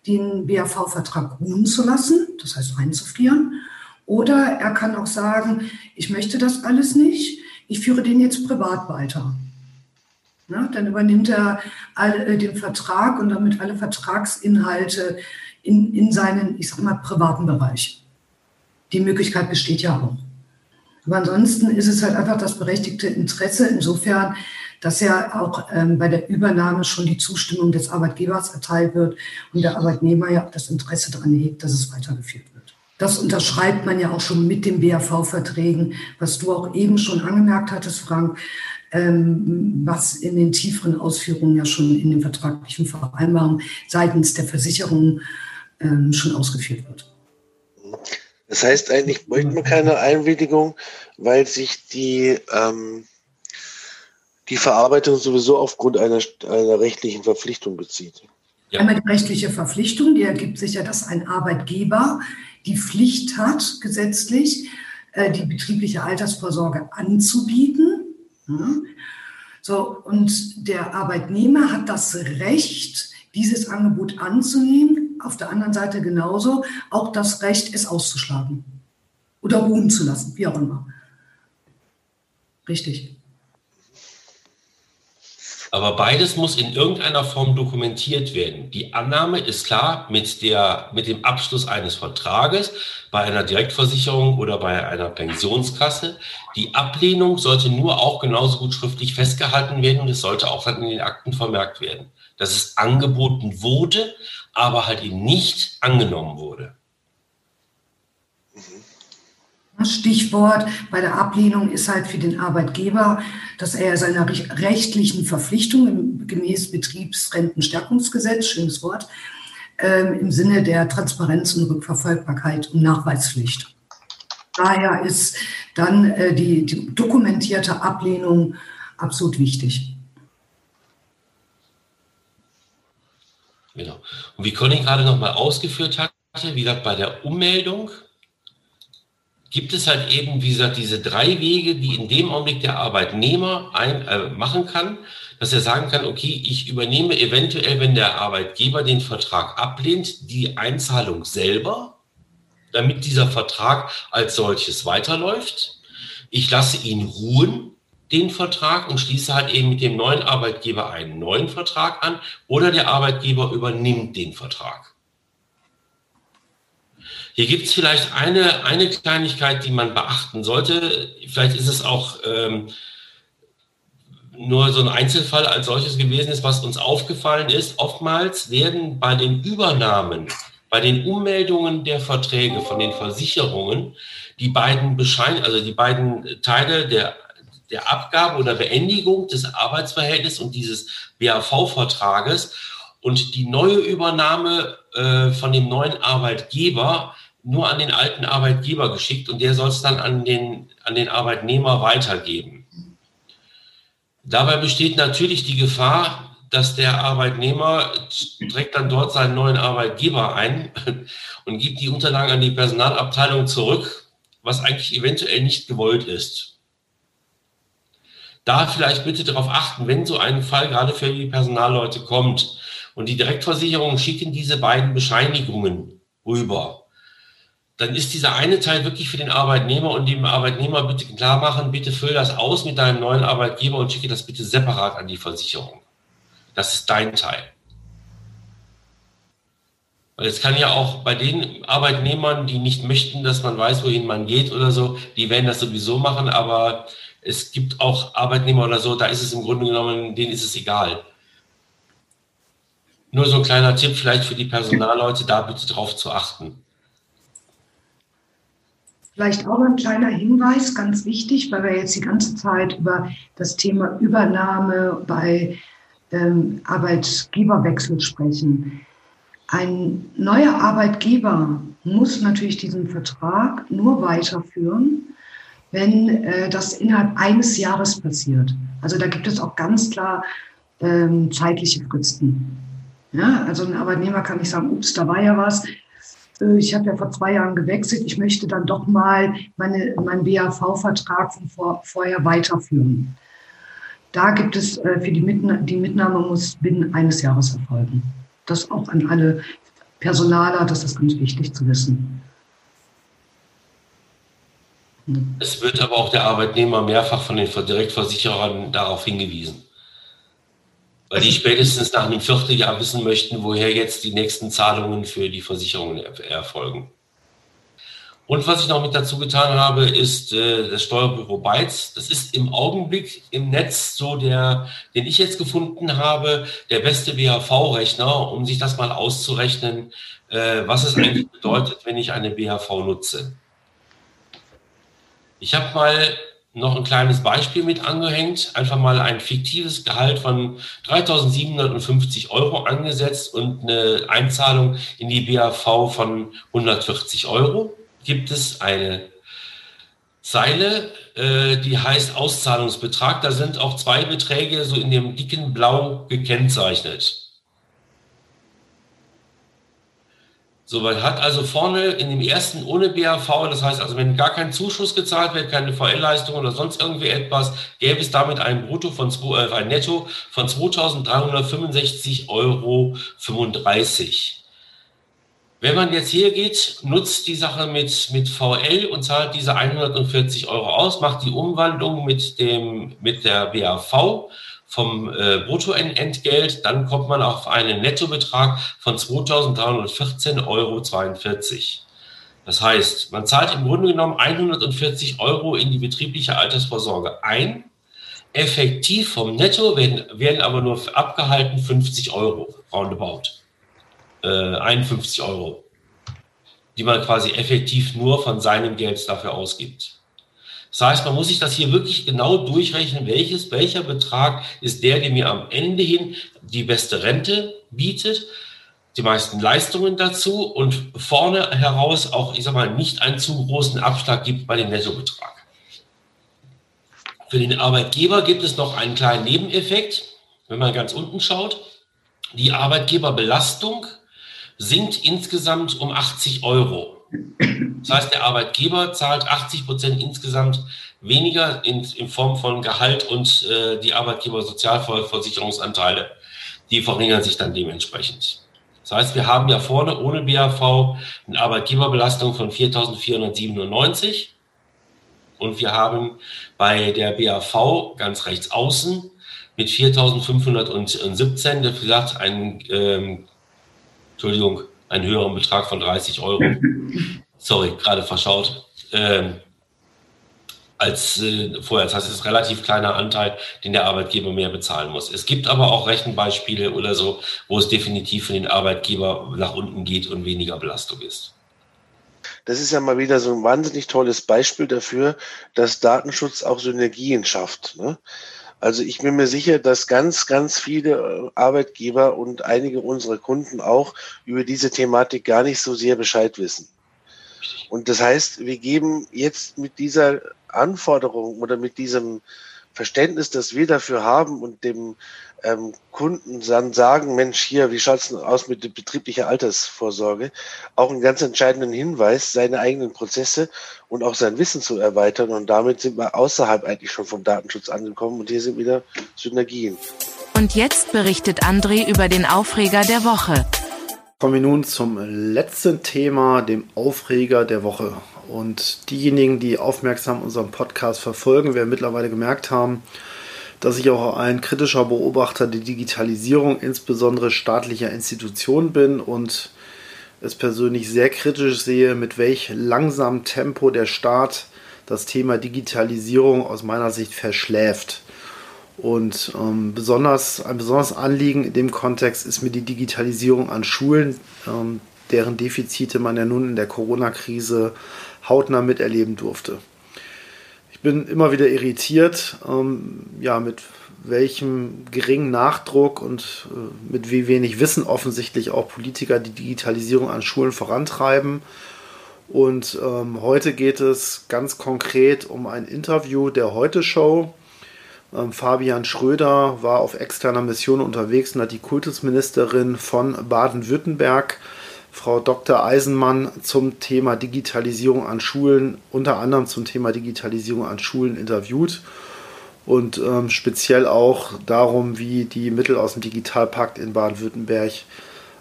den BAV-Vertrag ruhen zu lassen, das heißt einzufrieren, oder er kann auch sagen, ich möchte das alles nicht, ich führe den jetzt privat weiter. Ne? Dann übernimmt er all, äh, den Vertrag und damit alle Vertragsinhalte in, in seinen, ich sag mal, privaten Bereich. Die Möglichkeit besteht ja auch. Aber ansonsten ist es halt einfach das berechtigte Interesse insofern, dass ja auch ähm, bei der Übernahme schon die Zustimmung des Arbeitgebers erteilt wird und der Arbeitnehmer ja auch das Interesse daran hegt, dass es weitergeführt wird. Das unterschreibt man ja auch schon mit den BAV-Verträgen, was du auch eben schon angemerkt hattest, Frank, ähm, was in den tieferen Ausführungen ja schon in den vertraglichen Vereinbarungen seitens der Versicherung ähm, schon ausgeführt wird. Das heißt, eigentlich bräuchte man keine Einwilligung, weil sich die, ähm, die Verarbeitung sowieso aufgrund einer, einer rechtlichen Verpflichtung bezieht. Ja. Einmal die rechtliche Verpflichtung, die ergibt sich ja, dass ein Arbeitgeber die Pflicht hat, gesetzlich äh, die betriebliche Altersvorsorge anzubieten so, und der Arbeitnehmer hat das Recht, dieses Angebot anzunehmen, auf der anderen Seite genauso auch das Recht, es auszuschlagen oder ruhen zu lassen, wie auch immer. Richtig. Aber beides muss in irgendeiner Form dokumentiert werden. Die Annahme ist klar mit, der, mit dem Abschluss eines Vertrages bei einer Direktversicherung oder bei einer Pensionskasse. Die Ablehnung sollte nur auch genauso gut schriftlich festgehalten werden und es sollte auch dann in den Akten vermerkt werden, dass es angeboten wurde, aber halt eben nicht angenommen wurde. Stichwort bei der Ablehnung ist halt für den Arbeitgeber, dass er seiner rechtlichen Verpflichtung gemäß Betriebsrentenstärkungsgesetz, schönes Wort, ähm, im Sinne der Transparenz und Rückverfolgbarkeit und Nachweispflicht. Daher ist dann äh, die, dokumentierte Ablehnung absolut wichtig. Genau. Und wie Conny gerade nochmal ausgeführt hatte, wie gesagt, bei der Ummeldung gibt es halt eben, wie gesagt, diese drei Wege, die in dem Augenblick der Arbeitnehmer ein, äh, machen kann, dass er sagen kann, okay, ich übernehme eventuell, wenn der Arbeitgeber den Vertrag ablehnt, die Einzahlung selber, damit dieser Vertrag als solches weiterläuft. Ich lasse ihn ruhen, den Vertrag, und schließe halt eben mit dem neuen Arbeitgeber einen neuen Vertrag an oder der Arbeitgeber übernimmt den Vertrag. Hier gibt es vielleicht eine, eine Kleinigkeit, die man beachten sollte. Vielleicht ist es auch ähm, nur so ein Einzelfall als solches gewesen ist, was uns aufgefallen ist. Oftmals werden bei den Übernahmen, bei den Ummeldungen der Verträge von den Versicherungen die beiden Beschein, also die beiden Teile der der Abgabe oder Beendigung des Arbeitsverhältnisses und dieses BAV-Vertrages und die neue Übernahme äh, von dem neuen Arbeitgeber nur an den alten Arbeitgeber geschickt und der soll es dann an den, an den Arbeitnehmer weitergeben. Dabei besteht natürlich die Gefahr, dass der Arbeitnehmer trägt dann dort seinen neuen Arbeitgeber ein und gibt die Unterlagen an die Personalabteilung zurück, was eigentlich eventuell nicht gewollt ist. Da vielleicht bitte darauf achten, wenn so ein Fall gerade für die Personalleute kommt und die Direktversicherungen schicken diese beiden Bescheinigungen rüber dann ist dieser eine Teil wirklich für den Arbeitnehmer und dem Arbeitnehmer bitte klar machen, bitte füll das aus mit deinem neuen Arbeitgeber und schicke das bitte separat an die Versicherung. Das ist dein Teil. Weil es kann ja auch bei den Arbeitnehmern, die nicht möchten, dass man weiß, wohin man geht oder so, die werden das sowieso machen, aber es gibt auch Arbeitnehmer oder so, da ist es im Grunde genommen, denen ist es egal. Nur so ein kleiner Tipp vielleicht für die Personalleute, da bitte drauf zu achten. Vielleicht auch ein kleiner Hinweis, ganz wichtig, weil wir jetzt die ganze Zeit über das Thema Übernahme bei ähm, Arbeitgeberwechsel sprechen. Ein neuer Arbeitgeber muss natürlich diesen Vertrag nur weiterführen, wenn äh, das innerhalb eines Jahres passiert. Also da gibt es auch ganz klar ähm, zeitliche Fristen. Ja, also ein Arbeitnehmer kann nicht sagen, ups, da war ja was. Äh, ich habe ja vor zwei Jahren gewechselt, ich möchte dann doch mal meine, meinen BAV-Vertrag von vor, vorher weiterführen. Da gibt es äh, für die, Mitnahme, die Mitnahme muss binnen eines Jahres erfolgen. Das auch an alle Personaler, das ist ganz wichtig zu wissen. Es wird aber auch der Arbeitnehmer mehrfach von den Direktversicherern darauf hingewiesen. Weil die spätestens nach einem Vierteljahr wissen möchten, woher jetzt die nächsten Zahlungen für die Versicherungen erfolgen. Und was ich noch mit dazu getan habe, ist äh, das Steuerbüro Beiz. Das ist im Augenblick im Netz so der, den ich jetzt gefunden habe, der beste BHV-Rechner, um sich das mal auszurechnen, äh, was es eigentlich bedeutet, wenn ich eine BHV nutze. Ich habe mal noch ein kleines Beispiel mit angehängt, einfach mal ein fiktives Gehalt von 3.750 Euro angesetzt und eine Einzahlung in die BAV von 140 Euro. Gibt es eine Zeile, äh, die heißt Auszahlungsbetrag. Da sind auch zwei Beträge so in dem dicken Blau gekennzeichnet. So, man hat also vorne in dem ersten ohne BAV, das heißt also, wenn gar kein Zuschuss gezahlt wird, keine VL-Leistung oder sonst irgendwie etwas, gäbe es damit ein Brutto von, äh, ein Netto von 2.365,35 Euro. Wenn man jetzt hier geht, nutzt die Sache mit, mit VL und zahlt diese 140 Euro aus, macht die Umwandlung mit dem, mit der BAV vom äh, Bruttoentgelt, dann kommt man auf einen Nettobetrag von 2.314,42 Euro. Das heißt, man zahlt im Grunde genommen 140 Euro in die betriebliche Altersvorsorge ein. Effektiv vom Netto werden, werden aber nur abgehalten 50 Euro, roundabout. Äh, 51 Euro, die man quasi effektiv nur von seinem Geld dafür ausgibt. Das heißt, man muss sich das hier wirklich genau durchrechnen, welches, welcher Betrag ist der, der mir am Ende hin die beste Rente bietet, die meisten Leistungen dazu und vorne heraus auch, ich sag mal, nicht einen zu großen Abschlag gibt bei dem Nettobetrag. Für den Arbeitgeber gibt es noch einen kleinen Nebeneffekt, wenn man ganz unten schaut. Die Arbeitgeberbelastung sinkt insgesamt um 80 Euro. Das heißt, der Arbeitgeber zahlt 80 Prozent insgesamt weniger in, in Form von Gehalt und äh, die Arbeitgebersozialversicherungsanteile, die verringern sich dann dementsprechend. Das heißt, wir haben ja vorne ohne BAV eine Arbeitgeberbelastung von 4.497 und wir haben bei der BAV ganz rechts außen mit 4.517, wie gesagt, einen, ähm, Entschuldigung, einen höheren Betrag von 30 Euro. Sorry, gerade verschaut. Ähm, als äh, vorher. Das heißt, es ist ein relativ kleiner Anteil, den der Arbeitgeber mehr bezahlen muss. Es gibt aber auch Rechenbeispiele oder so, wo es definitiv für den Arbeitgeber nach unten geht und weniger Belastung ist. Das ist ja mal wieder so ein wahnsinnig tolles Beispiel dafür, dass Datenschutz auch Synergien schafft. Ne? Also ich bin mir sicher, dass ganz, ganz viele äh, Arbeitgeber und einige unserer Kunden auch über diese Thematik gar nicht so sehr Bescheid wissen. Und das heißt, wir geben jetzt mit dieser Anforderung oder mit diesem Verständnis, das wir dafür haben und dem ähm, Kunden dann sagen, Mensch, hier, wie schaut es aus mit der betrieblichen Altersvorsorge, auch einen ganz entscheidenden Hinweis, seine eigenen Prozesse und auch sein Wissen zu erweitern. Und damit sind wir außerhalb eigentlich schon vom Datenschutz angekommen und hier sind wieder Synergien. Und jetzt berichtet André über den Aufreger der Woche. Kommen wir nun zum letzten Thema, dem Aufreger der Woche. Und diejenigen, die aufmerksam unseren Podcast verfolgen, werden mittlerweile gemerkt haben, dass ich auch ein kritischer Beobachter der Digitalisierung, insbesondere staatlicher Institutionen bin und es persönlich sehr kritisch sehe, mit welch langsamem Tempo der Staat das Thema Digitalisierung aus meiner Sicht verschläft. Und ähm, besonders, ein besonderes Anliegen in dem Kontext ist mir die Digitalisierung an Schulen, ähm, deren Defizite man ja nun in der Corona-Krise hautnah miterleben durfte. Ich bin immer wieder irritiert, ähm, ja, mit welchem geringen Nachdruck und äh, mit wie wenig Wissen offensichtlich auch Politiker die Digitalisierung an Schulen vorantreiben. Und ähm, heute geht es ganz konkret um ein Interview der Heute Show, Ähm, Fabian Schröder war auf externer Mission unterwegs und hat die Kultusministerin von Baden-Württemberg, Frau Dr. Eisenmann, zum Thema Digitalisierung an Schulen, unter anderem zum Thema Digitalisierung an Schulen interviewt und ähm, speziell auch darum, wie die Mittel aus dem Digitalpakt in Baden-Württemberg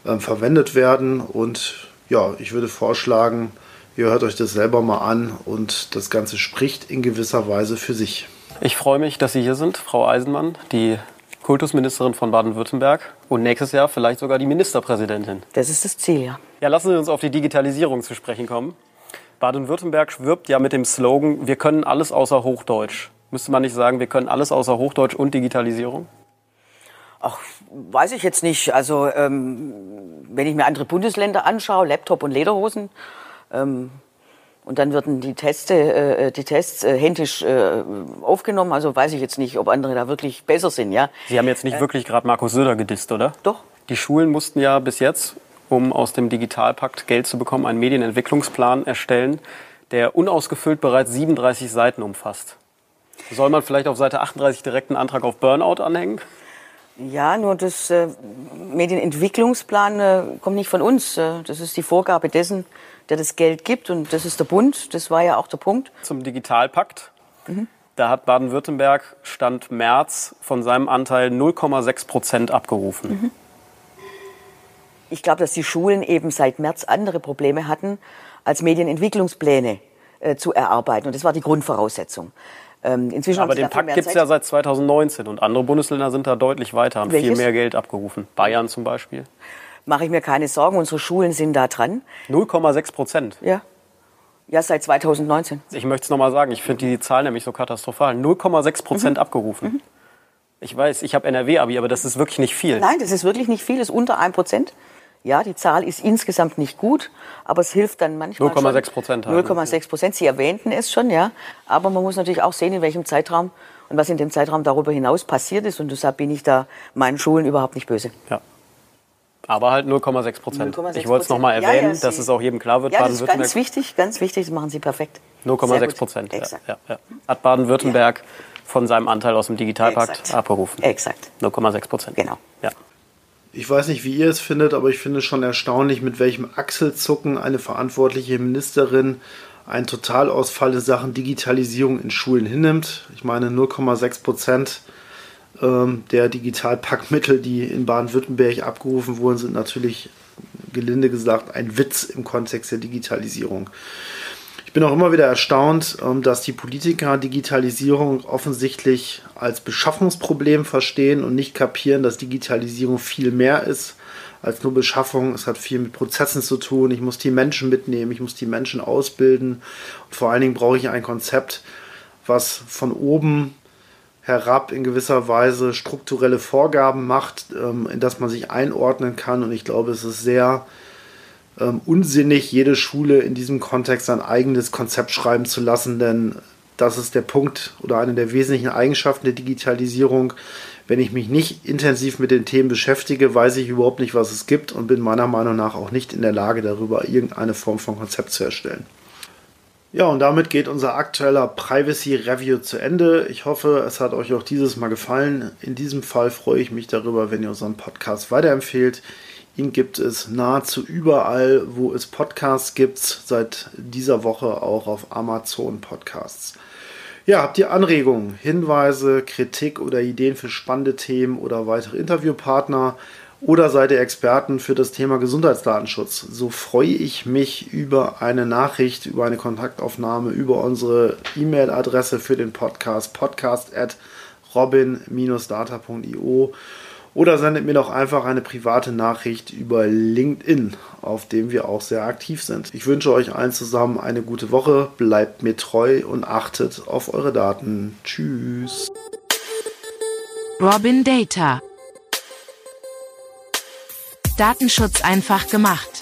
ähm, verwendet werden. Und ja, ich würde vorschlagen, ihr hört euch das selber mal an und das Ganze spricht in gewisser Weise für sich. Ich freue mich, dass Sie hier sind, Frau Eisenmann, die Kultusministerin von Baden-Württemberg und nächstes Jahr vielleicht sogar die Ministerpräsidentin. Das ist das Ziel, ja. Ja, lassen Sie uns auf die Digitalisierung zu sprechen kommen. Baden-Württemberg wirbt ja mit dem Slogan, wir können alles außer Hochdeutsch. Müsste man nicht sagen, wir können alles außer Hochdeutsch und Digitalisierung? Ach, weiß ich jetzt nicht. Also ähm, wenn ich mir andere Bundesländer anschaue, Laptop und Lederhosen, ähm, und dann würden die, Teste, äh, die Tests äh, händisch äh, aufgenommen. Also weiß ich jetzt nicht, ob andere da wirklich besser sind. Ja? Sie haben jetzt nicht äh, wirklich gerade Markus Söder gedisst, oder? Doch. Die Schulen mussten ja bis jetzt, um aus dem Digitalpakt Geld zu bekommen, einen Medienentwicklungsplan erstellen, der unausgefüllt bereits 37 Seiten umfasst. Soll man vielleicht auf Seite 38 direkt einen Antrag auf Burnout anhängen? Ja, nur das äh, Medienentwicklungsplan äh, kommt nicht von uns. Äh, das ist die Vorgabe dessen, der das Geld gibt. Und das ist der Bund. Das war ja auch der Punkt. Zum Digitalpakt. Mhm. Da hat Baden-Württemberg Stand März von seinem Anteil 0,6 Prozent abgerufen. Mhm. Ich glaube, dass die Schulen eben seit März andere Probleme hatten, als Medienentwicklungspläne äh, zu erarbeiten. Und das war die Grundvoraussetzung. Ähm, inzwischen Aber den Pakt gibt es ja seit 2019 und andere Bundesländer sind da deutlich weiter, haben Welches? viel mehr Geld abgerufen. Bayern zum Beispiel. Mache ich mir keine Sorgen, unsere Schulen sind da dran. 0,6 Prozent? Ja. Ja, seit 2019. Ich möchte es nochmal sagen, ich finde die Zahl nämlich so katastrophal. 0,6 Prozent mhm. abgerufen. Mhm. Ich weiß, ich habe NRW-Abi, aber das ist wirklich nicht viel. Nein, das ist wirklich nicht viel, das ist unter 1 Prozent. Ja, die Zahl ist insgesamt nicht gut, aber es hilft dann manchmal 0,6 Prozent. 0,6 Prozent. Sie erwähnten es schon, ja. Aber man muss natürlich auch sehen, in welchem Zeitraum und was in dem Zeitraum darüber hinaus passiert ist. Und deshalb bin ich da meinen Schulen überhaupt nicht böse. Ja. Aber halt 0,6 Prozent. Ich wollte es nochmal erwähnen, ja, ja, dass es auch jedem klar wird. Ja, das ist ganz wichtig, ganz wichtig, das machen Sie perfekt. 0,6 Prozent. Ja, ja, Hat Baden-Württemberg von seinem Anteil aus dem Digitalpakt Exakt. abgerufen. Exakt. 0,6 Prozent. Genau. Ja. Ich weiß nicht, wie ihr es findet, aber ich finde es schon erstaunlich, mit welchem Achselzucken eine verantwortliche Ministerin einen Totalausfall in Sachen Digitalisierung in Schulen hinnimmt. Ich meine, 0,6 Prozent der Digitalpackmittel, die in Baden-Württemberg abgerufen wurden, sind natürlich gelinde gesagt ein Witz im Kontext der Digitalisierung bin auch immer wieder erstaunt, ähm, dass die Politiker Digitalisierung offensichtlich als Beschaffungsproblem verstehen und nicht kapieren, dass Digitalisierung viel mehr ist als nur Beschaffung. Es hat viel mit Prozessen zu tun. Ich muss die Menschen mitnehmen, ich muss die Menschen ausbilden. Und vor allen Dingen brauche ich ein Konzept, was von oben herab in gewisser Weise strukturelle Vorgaben macht, ähm, in das man sich einordnen kann. Und ich glaube, es ist sehr ähm, unsinnig, jede Schule in diesem Kontext ein eigenes Konzept schreiben zu lassen, denn das ist der Punkt oder eine der wesentlichen Eigenschaften der Digitalisierung. Wenn ich mich nicht intensiv mit den Themen beschäftige, weiß ich überhaupt nicht, was es gibt und bin meiner Meinung nach auch nicht in der Lage, darüber irgendeine Form von Konzept zu erstellen. Ja, und damit geht unser aktueller Privacy Review zu Ende. Ich hoffe, es hat euch auch dieses Mal gefallen. In diesem Fall freue ich mich darüber, wenn ihr unseren Podcast weiterempfehlt. Ihn gibt es nahezu überall, wo es Podcasts gibt, seit dieser Woche auch auf Amazon Podcasts. Ja, habt ihr Anregungen, Hinweise, Kritik oder Ideen für spannende Themen oder weitere Interviewpartner oder seid ihr Experten für das Thema Gesundheitsdatenschutz? So freue ich mich über eine Nachricht, über eine Kontaktaufnahme, über unsere E-Mail-Adresse für den Podcast, podcast at robin-data.io oder sendet mir doch einfach eine private Nachricht über LinkedIn, auf dem wir auch sehr aktiv sind. Ich wünsche euch allen zusammen eine gute Woche, bleibt mir treu und achtet auf eure Daten. Tschüss. Robin Data. Datenschutz einfach gemacht.